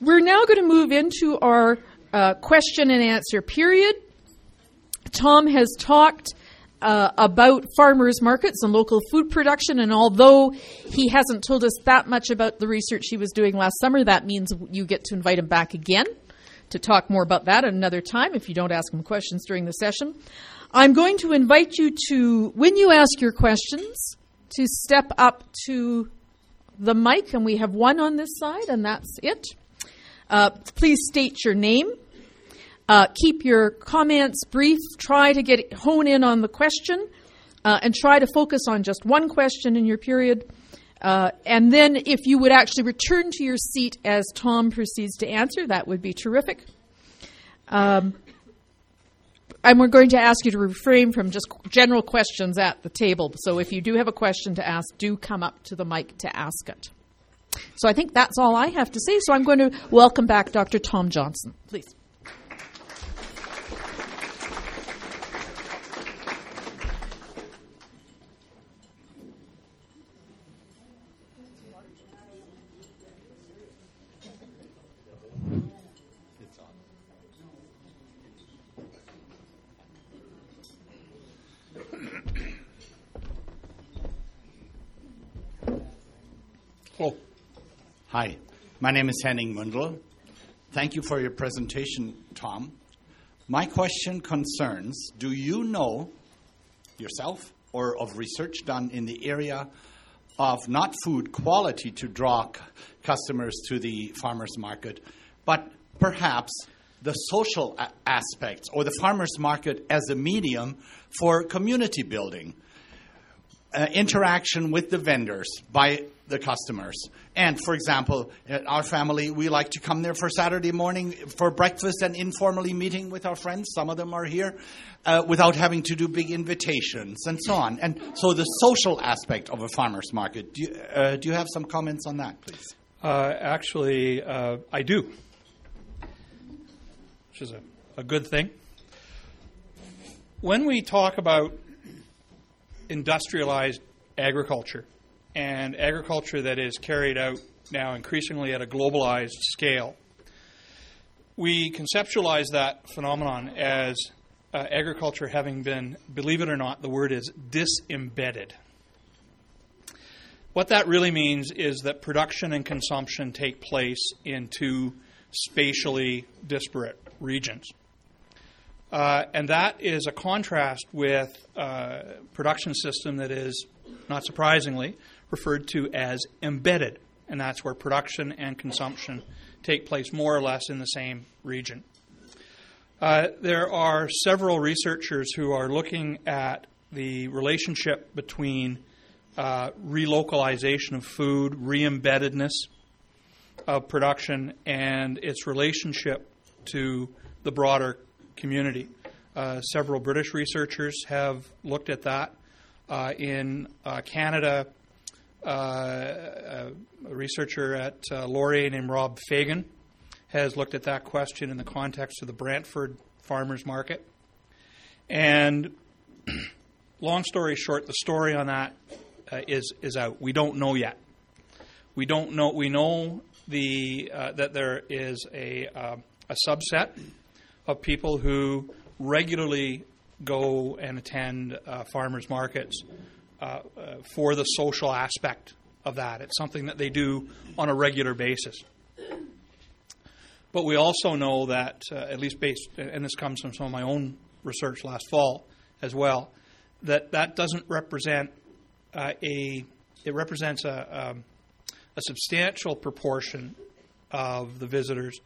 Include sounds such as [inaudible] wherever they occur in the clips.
we're now going to move into our uh, question and answer period. Tom has talked uh, about farmers markets and local food production, and although he hasn't told us that much about the research he was doing last summer, that means you get to invite him back again to talk more about that at another time if you don't ask him questions during the session. I'm going to invite you to, when you ask your questions, to step up to the mic, and we have one on this side, and that's it. Uh, please state your name. Uh, keep your comments brief. Try to get hone in on the question, uh, and try to focus on just one question in your period. Uh, and then, if you would actually return to your seat as Tom proceeds to answer, that would be terrific. Um, and we're going to ask you to refrain from just general questions at the table. So if you do have a question to ask, do come up to the mic to ask it. So I think that's all I have to say. So I'm going to welcome back Dr. Tom Johnston. Please. Hi, my name is Henning Muendel. Thank you for your presentation, Tom. My question concerns do you know yourself or of research done in the area of not food quality to draw c- customers to the farmer's market, but perhaps the social a- aspects or the farmer's market as a medium for community building? uh, interaction with the vendors by the customers. And for example, our family, we like to come there for Saturday morning for breakfast and informally meeting with our friends. Some of them are here uh, without having to do big invitations and so on. And so the social aspect of a farmer's market. Do you, uh, do you have some comments on that, please? Uh, actually, uh, I do, which is a, a good thing. When we talk about industrialized agriculture and agriculture that is carried out now increasingly at a globalized scale. We conceptualize that phenomenon as uh, agriculture having been, believe it or not, the word is disembedded. What that really means is that production and consumption take place in two spatially disparate regions. Uh, and that is a contrast with uh, production system that is, not surprisingly, referred to as embedded. And that's where production and consumption take place more or less in the same region. Uh, there are several researchers who are looking at the relationship between uh, relocalization of food, re-embeddedness of production, and its relationship to the broader community. Uh, several British researchers have looked at that. Uh, in uh, Canada, a researcher at uh, Laurier named Rob Feagan has looked at that question in the context of the Brantford farmers market. And [clears throat] long story short, the story on that uh, is is out. We don't know yet. We don't know. We know the that there is a a subset of people who regularly go and attend uh, farmers markets uh, uh, for the social aspect of that. It's something that they do on a regular basis. But we also know that, uh, at least based, and this comes from some of my own research last fall as well, that that doesn't represent uh, a, it represents a, um, a substantial proportion of the visitors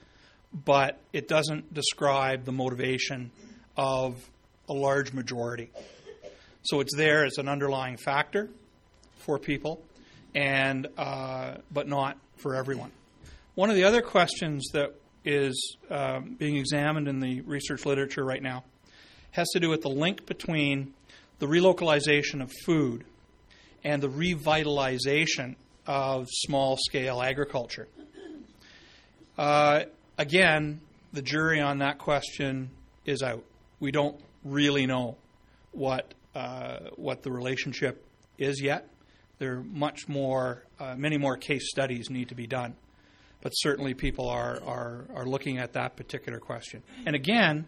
but it doesn't describe the motivation of a large majority. So it's there as an underlying factor for people, and uh, but not for everyone. One of the other questions that is um, being examined in the research literature right now has to do with the link between the relocalization of food and the revitalization of small scale agriculture. Uh, again, the jury on that question is out. We don't really know what uh, what the relationship is yet. There are much more, uh, many more case studies need to be done. but certainly people are, are, are looking at that particular question. And again,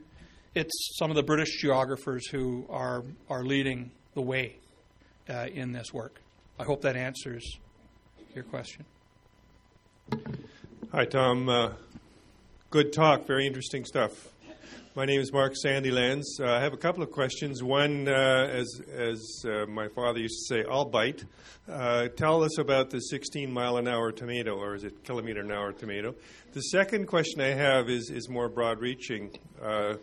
it's some of the British geographers who are, are leading the way uh, in this work. I hope that answers your question. Hi, Tom. Uh, good talk. Very interesting stuff. My name is Mark Sandylands. Uh, I have a couple of questions. One, uh, as, as uh, my father used to say, I'll bite. Uh, tell us about the 16 mile an hour tomato, or is it kilometer an hour tomato? The second question I have is, is more broad reaching. Uh,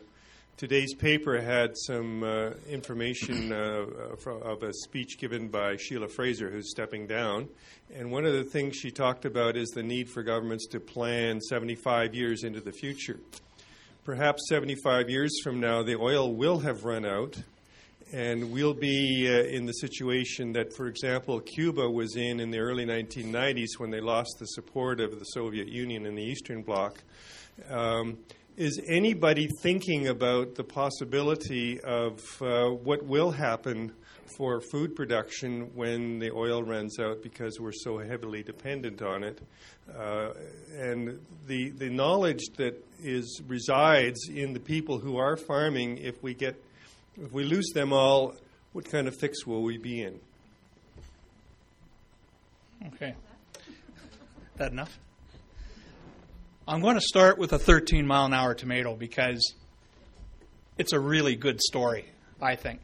today's paper had some uh, information of a speech given by Sheila Fraser, who's stepping down. And one of the things she talked about is the need for governments to plan 75 years into the future perhaps 75 years from now, the oil will have run out, and we'll be uh, in the situation that, for example, Cuba was in in the early 1990s when they lost the support of the Soviet Union and the Eastern Bloc. Um, is anybody thinking about the possibility of uh, what will happen for food production when the oil runs out because we're so heavily dependent on it? Uh, and the the knowledge that is resides in the people who are farming. If we get if we lose them all, what kind of fix will we be in? Okay, that enough. I'm going to start with a 13 mile an hour tomato because it's a really good story, I think.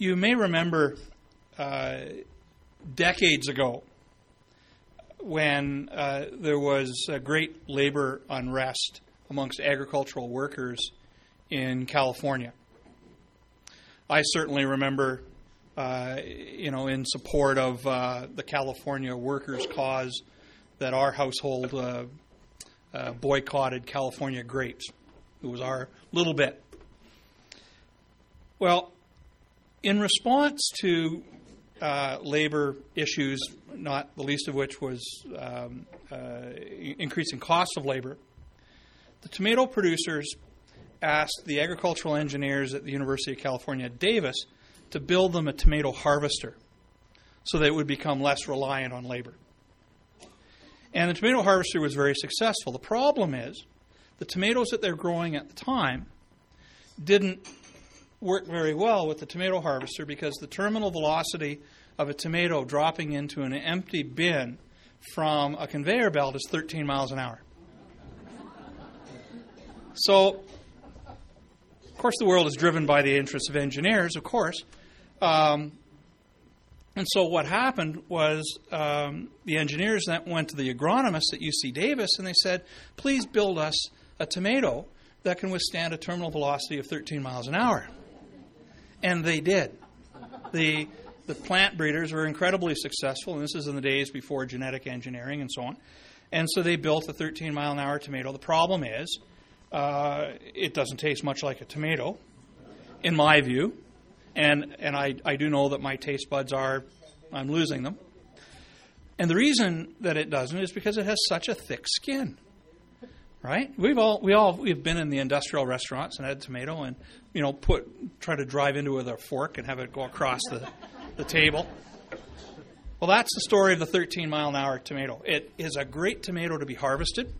You may remember uh, decades ago when uh, there was a great labor unrest amongst agricultural workers in California. I certainly remember, uh, you know, in support of uh, the California workers' cause, that our household uh, uh, boycotted California grapes. It was our little bit. Well, in response to uh, labor issues, not the least of which was um, uh, increasing costs of labor, the tomato producers asked the agricultural engineers at the University of California Davis to build them a tomato harvester so that it would become less reliant on labor. And the tomato harvester was very successful. The problem is the tomatoes that they're growing at the time didn't work very well with the tomato harvester because the terminal velocity of a tomato dropping into an empty bin from a conveyor belt is 13 miles an hour. So, of course, the world is driven by the interests of engineers, of course. Um, and so what happened was um, the engineers that went to the agronomists at UC Davis and they said, please build us a tomato that can withstand a terminal velocity of 13 miles an hour. And they did. The, the plant breeders were incredibly successful, and this is in the days before genetic engineering and so on. And so they built a 13 mile an hour tomato. The problem is, uh, it doesn't taste much like a tomato, in my view. And, and I, I do know that my taste buds are, I'm losing them. And the reason that it doesn't is because it has such a thick skin right? We've all we all we've been in the industrial restaurants and had tomato and you know put try to drive into it with a fork and have it go across the, the table. Well, that's the story of the 13 mile an hour tomato. It is a great tomato to be harvested.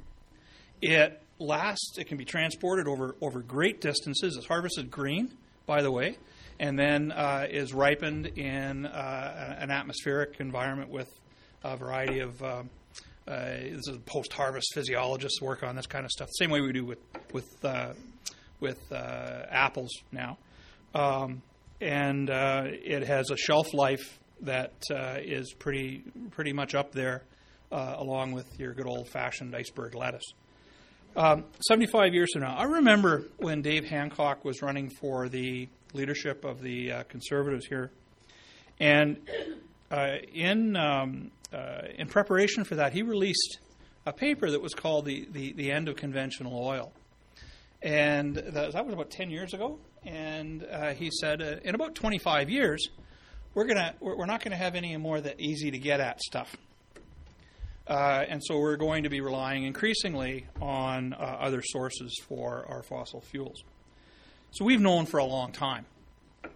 It lasts. It can be transported over over great distances. It's harvested green, by the way, and then uh, is ripened in uh, an atmospheric environment with a variety of um, this is post-harvest physiologists work on this kind of stuff. Same way we do with with uh, with uh, apples now, um, and uh, it has a shelf life that uh, is pretty pretty much up there, uh, along with your good old-fashioned iceberg lettuce. Um, 75 years from now, I remember when Dave Hancock was running for the leadership of the Conservatives here, and in um, uh, in preparation for that, he released a paper that was called the, the, the End of Conventional Oil. And that, that was about 10 years ago. And uh, he said, uh, in about 25 years, we're, gonna, we're, not going to have any more of that easy to get at stuff. Uh, and so we're going to be relying increasingly on uh, other sources for our fossil fuels. So we've known for a long time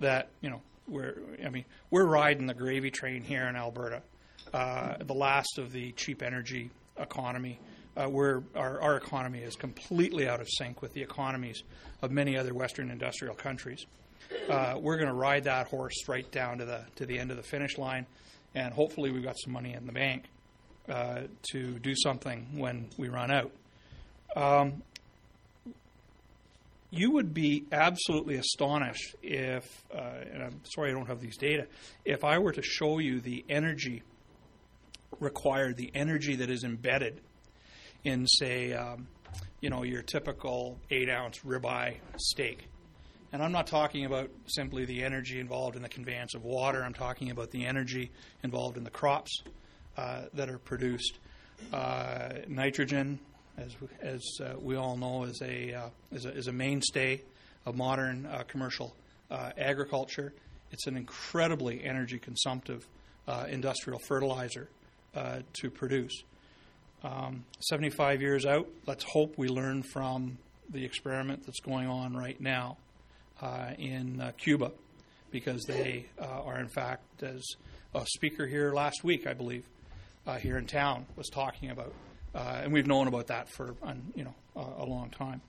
that, you know, we're, I mean, we're riding the gravy train here in Alberta uh, the last of the cheap energy economy, uh, where our, our economy is completely out of sync with the economies of many other Western industrial countries. Uh, we're going to ride that horse right down to the to the end of the finish line, and hopefully we've got some money in the bank uh, to do something when we run out. Um, you would be absolutely astonished if, uh, and I'm sorry I don't have these data, if I were to show you the energy required, the energy that is embedded in, say, um, you know, your typical eight ounce ribeye steak. And I'm not talking about simply the energy involved in the conveyance of water. I'm talking about the energy involved in the crops uh, that are produced. Uh, nitrogen, as as uh, we all know, is a, uh, is a is a mainstay of modern uh, commercial uh, agriculture. It's an incredibly energy consumptive industrial fertilizer Uh, to produce. Um, 75 years out, let's hope we learn from the experiment that's going on right now uh, in uh, Cuba, because they are in fact, as a speaker here last week, I believe, here in town was talking about uh, and we've known about that for you know a long time.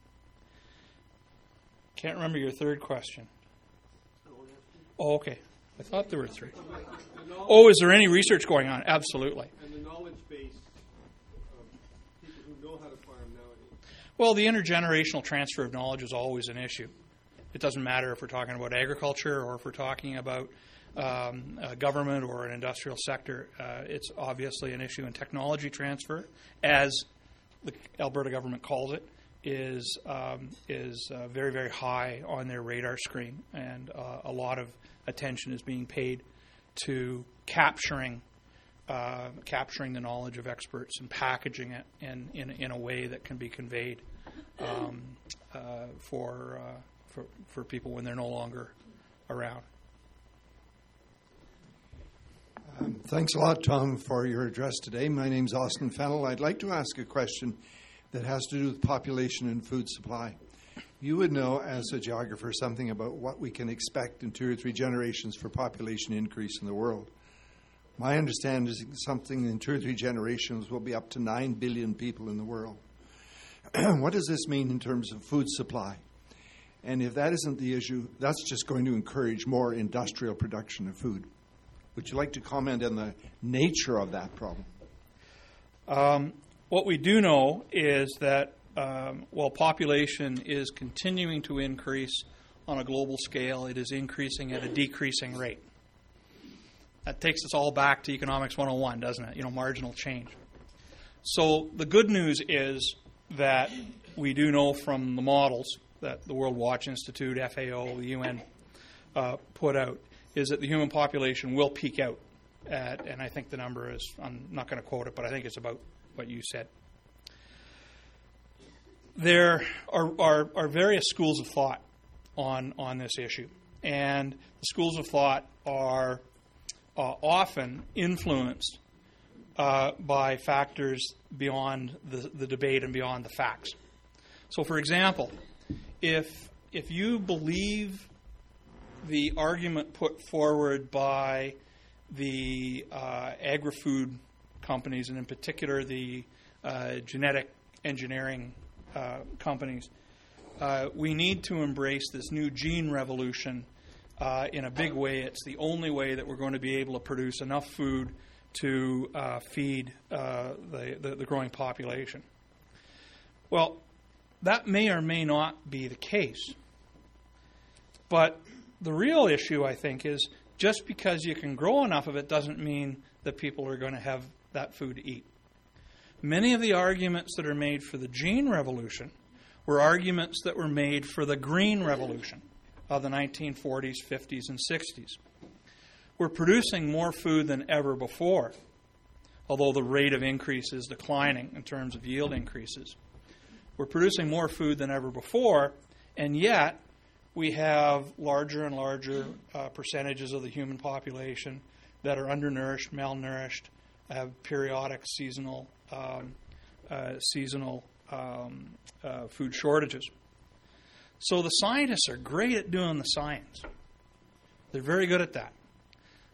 Can't remember your third question. Oh, okay. I thought there were three. Oh, is there any research going on? Absolutely. And the knowledge base—people who know how to farm nowadays. Well, the intergenerational transfer of knowledge is always an issue. It doesn't matter if we're talking about agriculture or if we're talking about um, government or an industrial sector. Uh, it's obviously an issue in technology transfer, as the Alberta government calls it, is um, is uh, very very high on their radar screen, and uh, a lot of attention is being paid to capturing uh, capturing the knowledge of experts and packaging it in in, in a way that can be conveyed um, uh, for, uh, for for people when they're no longer around. Um, thanks a lot, Tom, for your address today. My name is Austin Fennell. I'd like to ask a question that has to do with population and food supply. You would know, as a geographer, something about what we can expect in two or three generations for population increase in the world. My understanding is something in two or three generations will be up to 9 billion people in the world. [clears throat] what does this mean in terms of food supply? And if that isn't the issue, that's just going to encourage more industrial production of food. Would you like to comment on the nature of that problem? Um, what we do know is that um, while population is continuing to increase on a global scale, it is increasing at a decreasing rate. That takes us all back to Economics 101, doesn't it? You know, marginal change. So the good news is that we do know from the models that the Worldwatch Institute, FAO, the UN uh, put out is that the human population will peak out at, and I think the number is, I'm not going to quote it, but I think it's about what you said. There are, are, are various schools of thought on, on this issue, and the schools of thought are uh, often influenced uh, by factors beyond the, the debate and beyond the facts. So, for example, if if you believe the argument put forward by the uh, agri food companies, and in particular the uh, genetic engineering uh, companies, uh, we need to embrace this new gene revolution uh, in a big way. It's the only way that we're going to be able to produce enough food to uh, feed the, the, the growing population. Well, that may or may not be the case. But the real issue, I think, is just because you can grow enough of it doesn't mean that people are going to have that food to eat. Many of the arguments that are made for the gene revolution were arguments that were made for the green revolution of the 1940s, 50s, and 60s. We're producing more food than ever before, although the rate of increase is declining in terms of yield increases. We're producing more food than ever before, and yet we have larger and larger uh, percentages of the human population that are undernourished, malnourished, have periodic seasonal um, uh, seasonal um, uh, food shortages. So the scientists are great at doing the science. They're very good at that.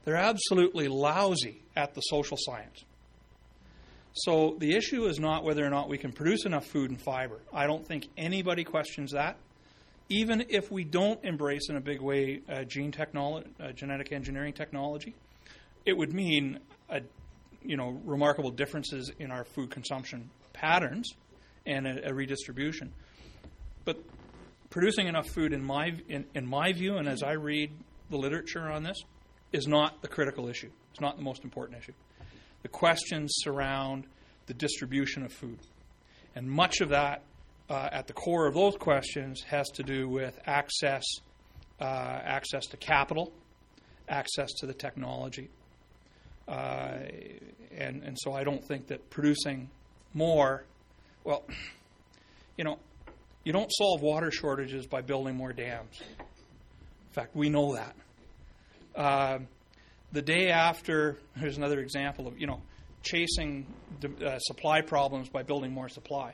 They're absolutely lousy at the social science. So the issue is not whether or not we can produce enough food and fiber. I don't think anybody questions that. Even if we don't embrace in a big way uh, gene technology, uh, genetic engineering technology, it would mean a, you know remarkable differences in our food consumption patterns and a, a redistribution. But producing enough food, in my in, in my view, and as I read the literature on this, is not the critical issue. It's not the most important issue. The questions surround the distribution of food. And much of that, uh, at the core of those questions, has to do with access, uh, access to capital, access to the technology. Uh, and, and so I don't think that producing more, well, [clears throat] you know, you don't solve water shortages by building more dams. In fact, we know that. Uh, the day after, [laughs] here's another example of, you know, chasing uh, supply problems by building more supply.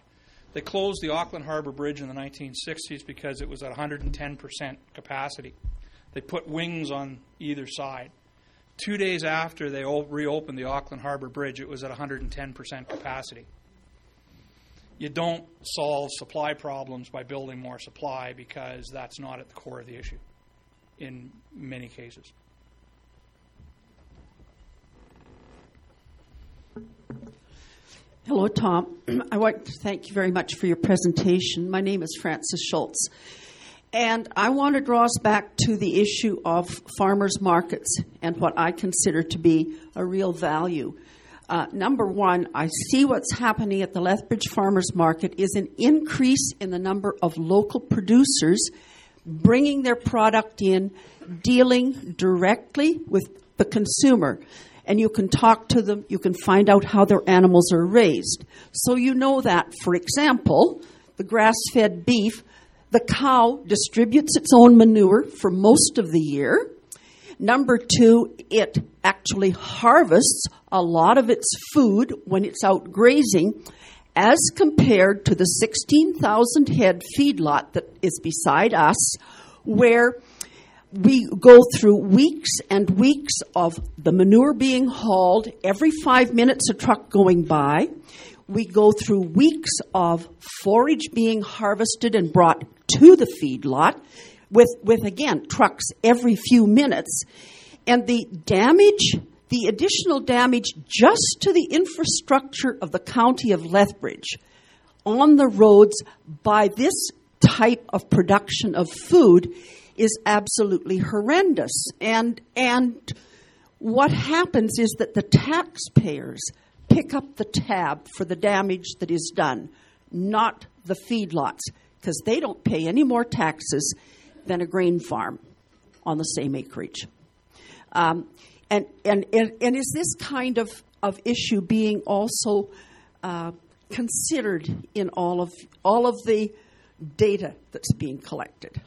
They closed the Auckland Harbour Bridge in the 1960s because it was at 110% capacity. They put wings on either side. Two days after they reopened the Auckland Harbour Bridge, it was at 110% capacity. You don't solve supply problems by building more supply because that's not at the core of the issue in many cases. Hello, Tom. [clears throat] I want to thank you very much for your presentation. My name is Frances Schultz. And I want to draw us back to the issue of farmers markets and what I consider to be a real value. Uh, number one, I see what's happening at the Lethbridge Farmers Market is an increase in the number of local producers bringing their product in, dealing directly with the consumer and you can talk to them, you can find out how their animals are raised. So you know that, for example, the grass fed beef, the cow distributes its own manure for most of the year. Number two, it actually harvests a lot of its food when it's out grazing as compared to the 16,000 head feedlot that is beside us, where we go through weeks and weeks of the manure being hauled, every five minutes a truck going by. We go through weeks of forage being harvested and brought to the feedlot with, with again, trucks every few minutes. And the damage, the additional damage just to the infrastructure of the county of Lethbridge on the roads by this type of production of food is absolutely horrendous. And, and what happens is that the taxpayers pick up the tab for the damage that is done, not the feedlots, because they don't pay any more taxes than a grain farm on the same acreage. Um, and, and, and, and, is this kind of, of issue being also uh, considered in all of, all of the data that's being collected?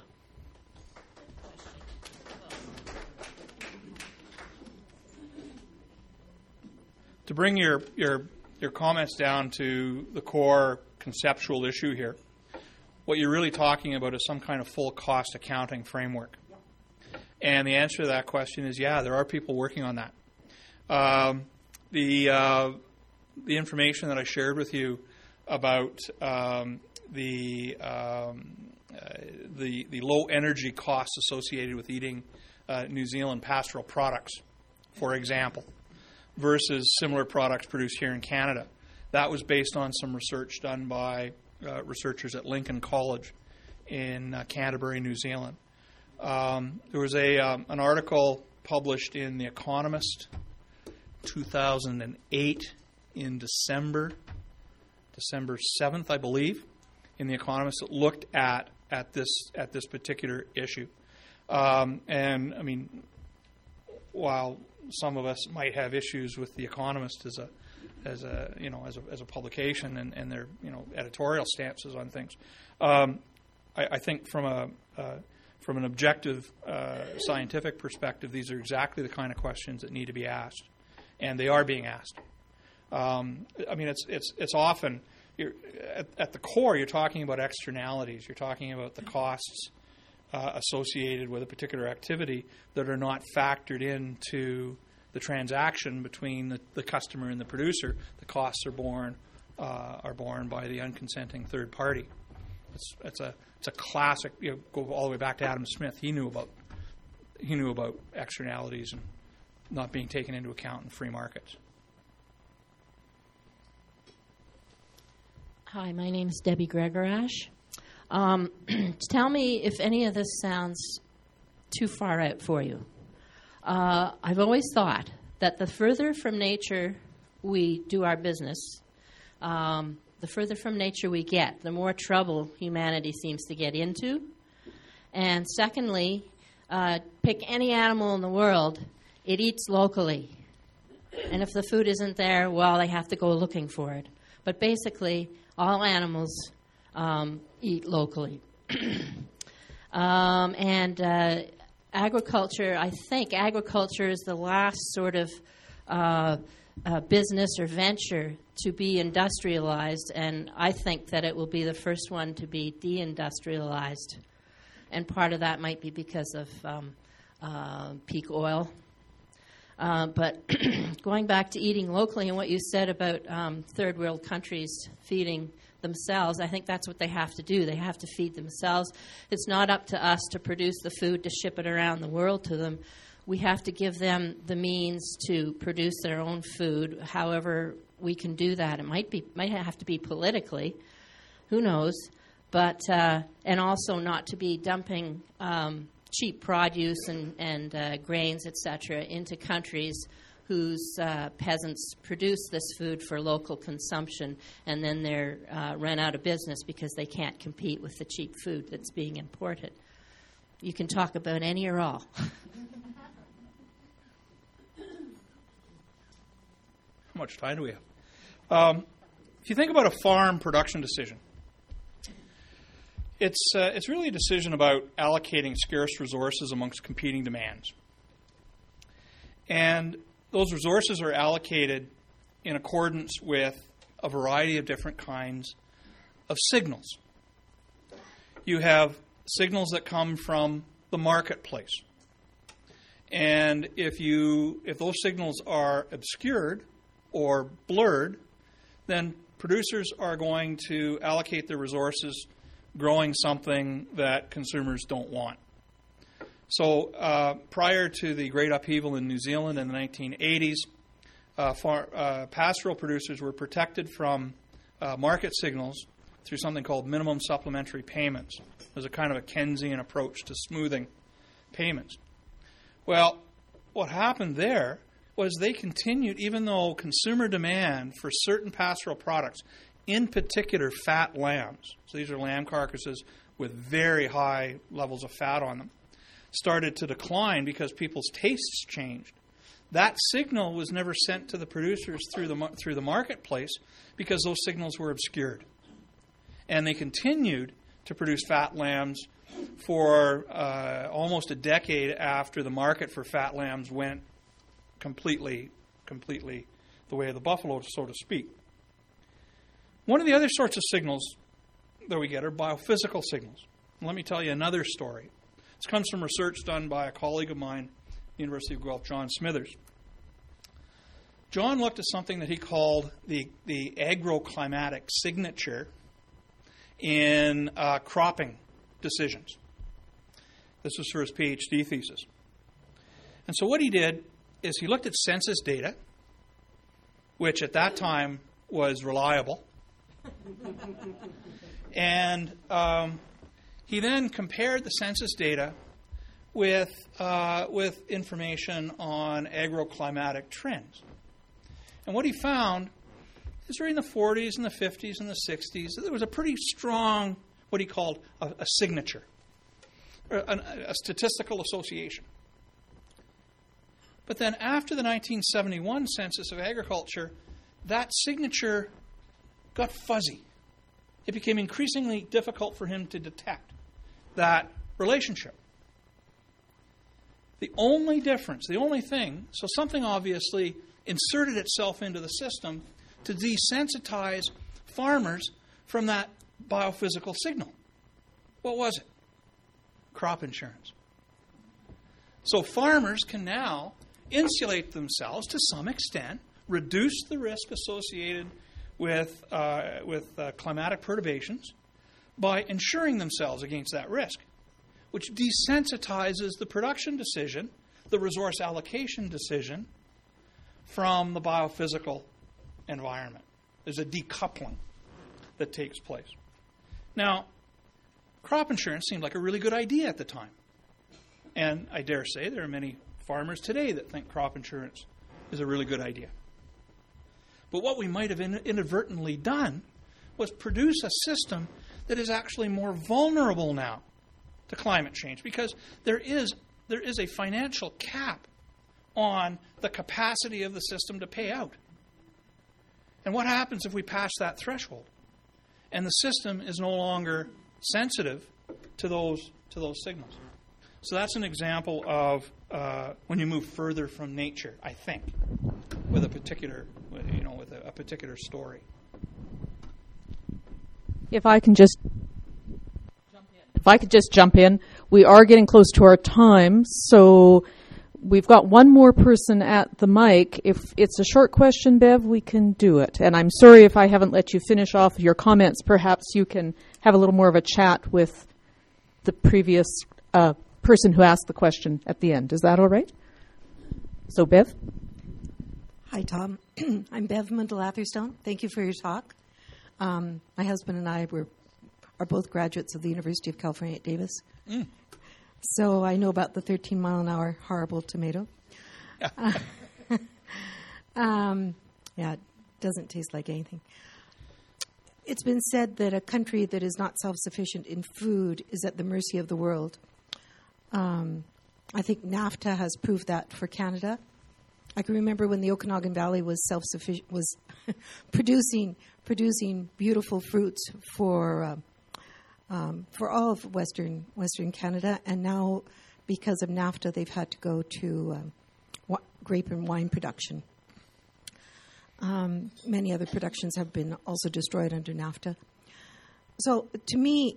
To bring your, your, your comments down to the core conceptual issue here, what you're really talking about is some kind of full cost accounting framework. And the answer to that question is yeah, there are people working on that. Um, the, uh, the information that I shared with you about um, the, um, uh, the, the low energy costs associated with eating uh, New Zealand pastoral products, for example, versus similar products produced here in Canada. That was based on some research done by uh, researchers at Lincoln College in uh, Canterbury, New Zealand. Um, there was a um, an article published in The Economist, 2008, in December, December 7th, I believe, in The Economist that looked at at this at this particular issue. Um, and I mean, while some of us might have issues with The Economist as a as a you know as a, as a publication and, and their you know editorial stances on things. Um, I, I, think from a uh, from an objective uh, scientific perspective, these are exactly the kind of questions that need to be asked, and they are being asked. Um, I mean, it's it's it's often at, at, the core you're talking about externalities. You're talking about the costs uh, associated with a particular activity that are not factored into the transaction between the, the customer and the producer. The costs are borne uh, are borne by the unconsenting third party. It's, it's a it's a classic. You know, go all the way back to Adam Smith. He knew about he knew about externalities and not being taken into account in free markets. Hi, my name is Debbie Gregorash. Um, [clears throat] tell me if any of this sounds too far out for you. Uh, I've always thought that the further from nature we do our business, um, the further from nature we get, the more trouble humanity seems to get into. And secondly, uh, pick any animal in the world, it eats locally. And if the food isn't there, well, they have to go looking for it. But basically, all animals um, eat locally. [clears throat] um, and uh, agriculture, I think agriculture is the last sort of uh, uh, business or venture to be industrialized, and I think that it will be the first one to be deindustrialized. And part of that might be because of um, uh, peak oil. Uh, but [clears throat] going back to eating locally and what you said about um, third world countries feeding themselves, I think that's what they have to do. They have to feed themselves. It's not up to us to produce the food to ship it around the world to them. We have to give them the means to produce their own food. However, we can do that. It might be might have to be politically. Who knows? But uh, and also not to be dumping um, cheap produce and and uh, grains, etc., into countries whose uh, peasants produce this food for local consumption, and then they're uh, run out of business because they can't compete with the cheap food that's being imported. You can talk about any or all. [laughs] How much time do we have? Um, if you think about a farm production decision, it's, uh, it's really a decision about allocating scarce resources amongst competing demands. And those resources are allocated in accordance with a variety of different kinds of signals. You have signals that come from the marketplace. And if you if those signals are obscured or blurred, then producers are going to allocate their resources growing something that consumers don't want. So, uh, prior to the great upheaval in New Zealand in the 1980s, uh, far, uh, pastoral producers were protected from uh, market signals through something called minimum supplementary payments. There's a kind of a Keynesian approach to smoothing payments. Well, what happened there was they continued, even though consumer demand for certain pastoral products, in particular fat lambs, so these are lamb carcasses with very high levels of fat on them, started to decline because people's tastes changed. That signal was never sent to the producers through the, through the marketplace because those signals were obscured. And they continued to produce fat lambs for uh, almost a decade after the market for fat lambs went completely, completely the way of the buffalo, so to speak. One of the other sorts of signals that we get are biophysical signals. Let me tell you another story. This comes from research done by a colleague of mine, University of Guelph, John Smithers. John looked at something that he called the, the agroclimatic signature in uh, cropping decisions. This was for his PhD thesis. And so, what he did is he looked at census data, which at that time was reliable, [laughs] and um, he then compared the census data with, uh, with information on agroclimatic trends. And what he found is during the 40s and the 50s and the 60s, there was a pretty strong, what he called a, a signature, a, a statistical association. But then after the 1971 census of agriculture, that signature got fuzzy. It became increasingly difficult for him to detect that relationship. The only difference, the only thing, so something obviously inserted itself into the system to desensitize farmers from that biophysical signal. What was it? crop insurance. So farmers can now insulate themselves to some extent, reduce the risk associated with, uh, with uh, climatic perturbations by insuring themselves against that risk, which desensitizes the production decision, the resource allocation decision, from the biophysical environment. There's a decoupling that takes place. Now, crop insurance seemed like a really good idea at the time. And I dare say there are many farmers today that think crop insurance is a really good idea. But what we might have inadvertently done was produce a system that is actually more vulnerable now to climate change because there is, there is a financial cap on the capacity of the system to pay out. And what happens if we pass that threshold? And the system is no longer sensitive to those, to those signals. So that's an example of uh, when you move further from nature, I think, with a particular, you know, with a, a particular story. If I can just if I could just jump in, we are getting close to our time, so we've got one more person at the mic. If it's a short question, Bev, we can do it. And I'm sorry if I haven't let you finish off your comments. Perhaps you can have a little more of a chat with the previous uh, person who asked the question at the end. Is that all right? So, Bev? Hi, Tom. [clears throat] I'm Bev Muendel Atherstone. Thank you for your talk. Um, my husband and I were are both graduates of the University of California at Davis. Mm. So I know about the 13 mile an hour horrible tomato. uh, [laughs] [laughs] um, yeah, it doesn't taste like anything. It's been said that a country that is not self sufficient in food is at the mercy of the world. Um, I think NAFTA has proved that for Canada. I can remember when the Okanagan Valley was self sufficient, was [laughs] producing producing beautiful fruits for uh, um, for all of Western Western Canada, and now because of NAFTA, they've had to go to um, wa- grape and wine production. Um, many other productions have been also destroyed under NAFTA. So, to me,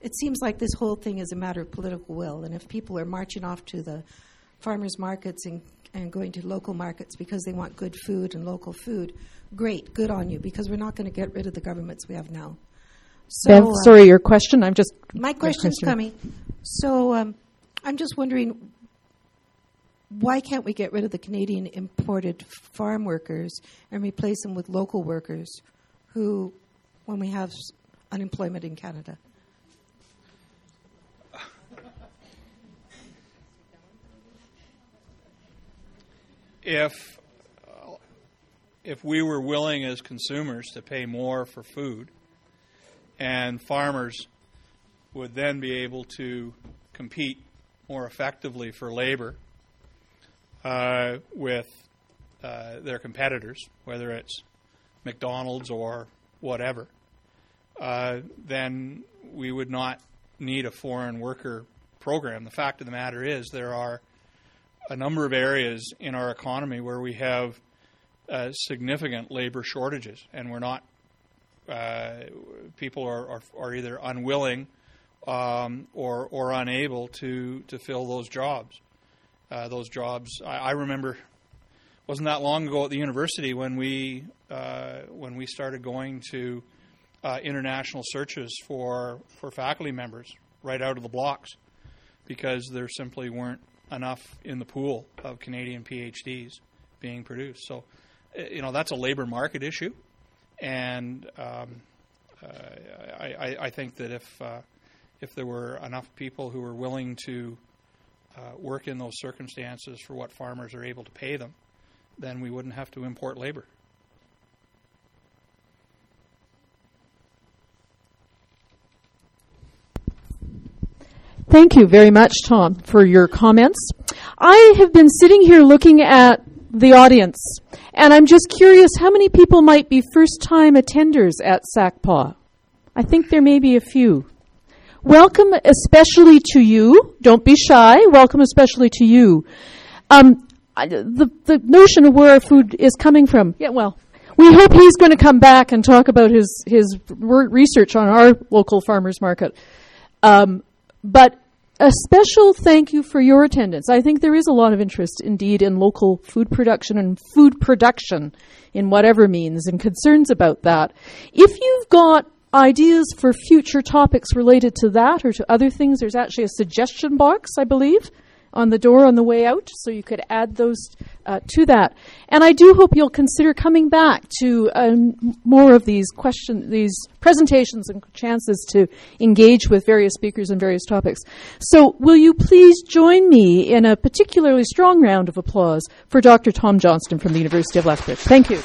it seems like this whole thing is a matter of political will, and if people are marching off to the farmers markets and, and going to local markets because they want good food and local food, great, good on you, because we're not going to get rid of the governments we have now. So, uh, sorry, your question. I'm just my question's question. coming. So um, I'm just wondering why can't we get rid of the Canadian imported farm workers and replace them with local workers who, when we have unemployment in Canada? If if we were willing as consumers to pay more for food, and farmers would then be able to compete more effectively for labor uh, with uh, their competitors, whether it's McDonald's or whatever, uh, then we would not need a foreign worker program. The fact of the matter is, there are a number of areas in our economy where we have uh, significant labor shortages, and we're not uh, people are, are, are, either unwilling um, or, or unable to, to fill those jobs. Uh, those jobs, I, I, remember, wasn't that long ago at the university when we uh, when we started going to uh, international searches for for faculty members right out of the blocks because there simply weren't enough in the pool of Canadian PhDs being produced. So, uh, you know, that's a labor market issue and um, uh, I, I, think that if uh, if there were enough people who were willing to uh, work in those circumstances for what farmers are able to pay them, then we wouldn't have to import labor. Thank you very much, Tom, for your comments. I have been sitting here looking at the audience. And I'm just curious how many people might be first time attenders at SACPA? I think there may be a few. Welcome especially to you. Don't be shy. Welcome especially to you. Um, the, the notion of where our food is coming from. Yeah, well, we hope he's going to come back and talk about his, his research on our local farmers market. Um, but a special thank you for your attendance. I think there is a lot of interest indeed in local food production and food production in whatever means and concerns about that. If you've got ideas for future topics related to that or to other things, there's actually a suggestion box, I believe, on the door on the way out, so you could add those uh, to that. And I do hope you'll consider coming back to um, more of these question, these presentations and chances to engage with various speakers and various topics. So, will you please join me in a particularly strong round of applause for Dr. Tom Johnston from the University of Lethbridge? Thank you.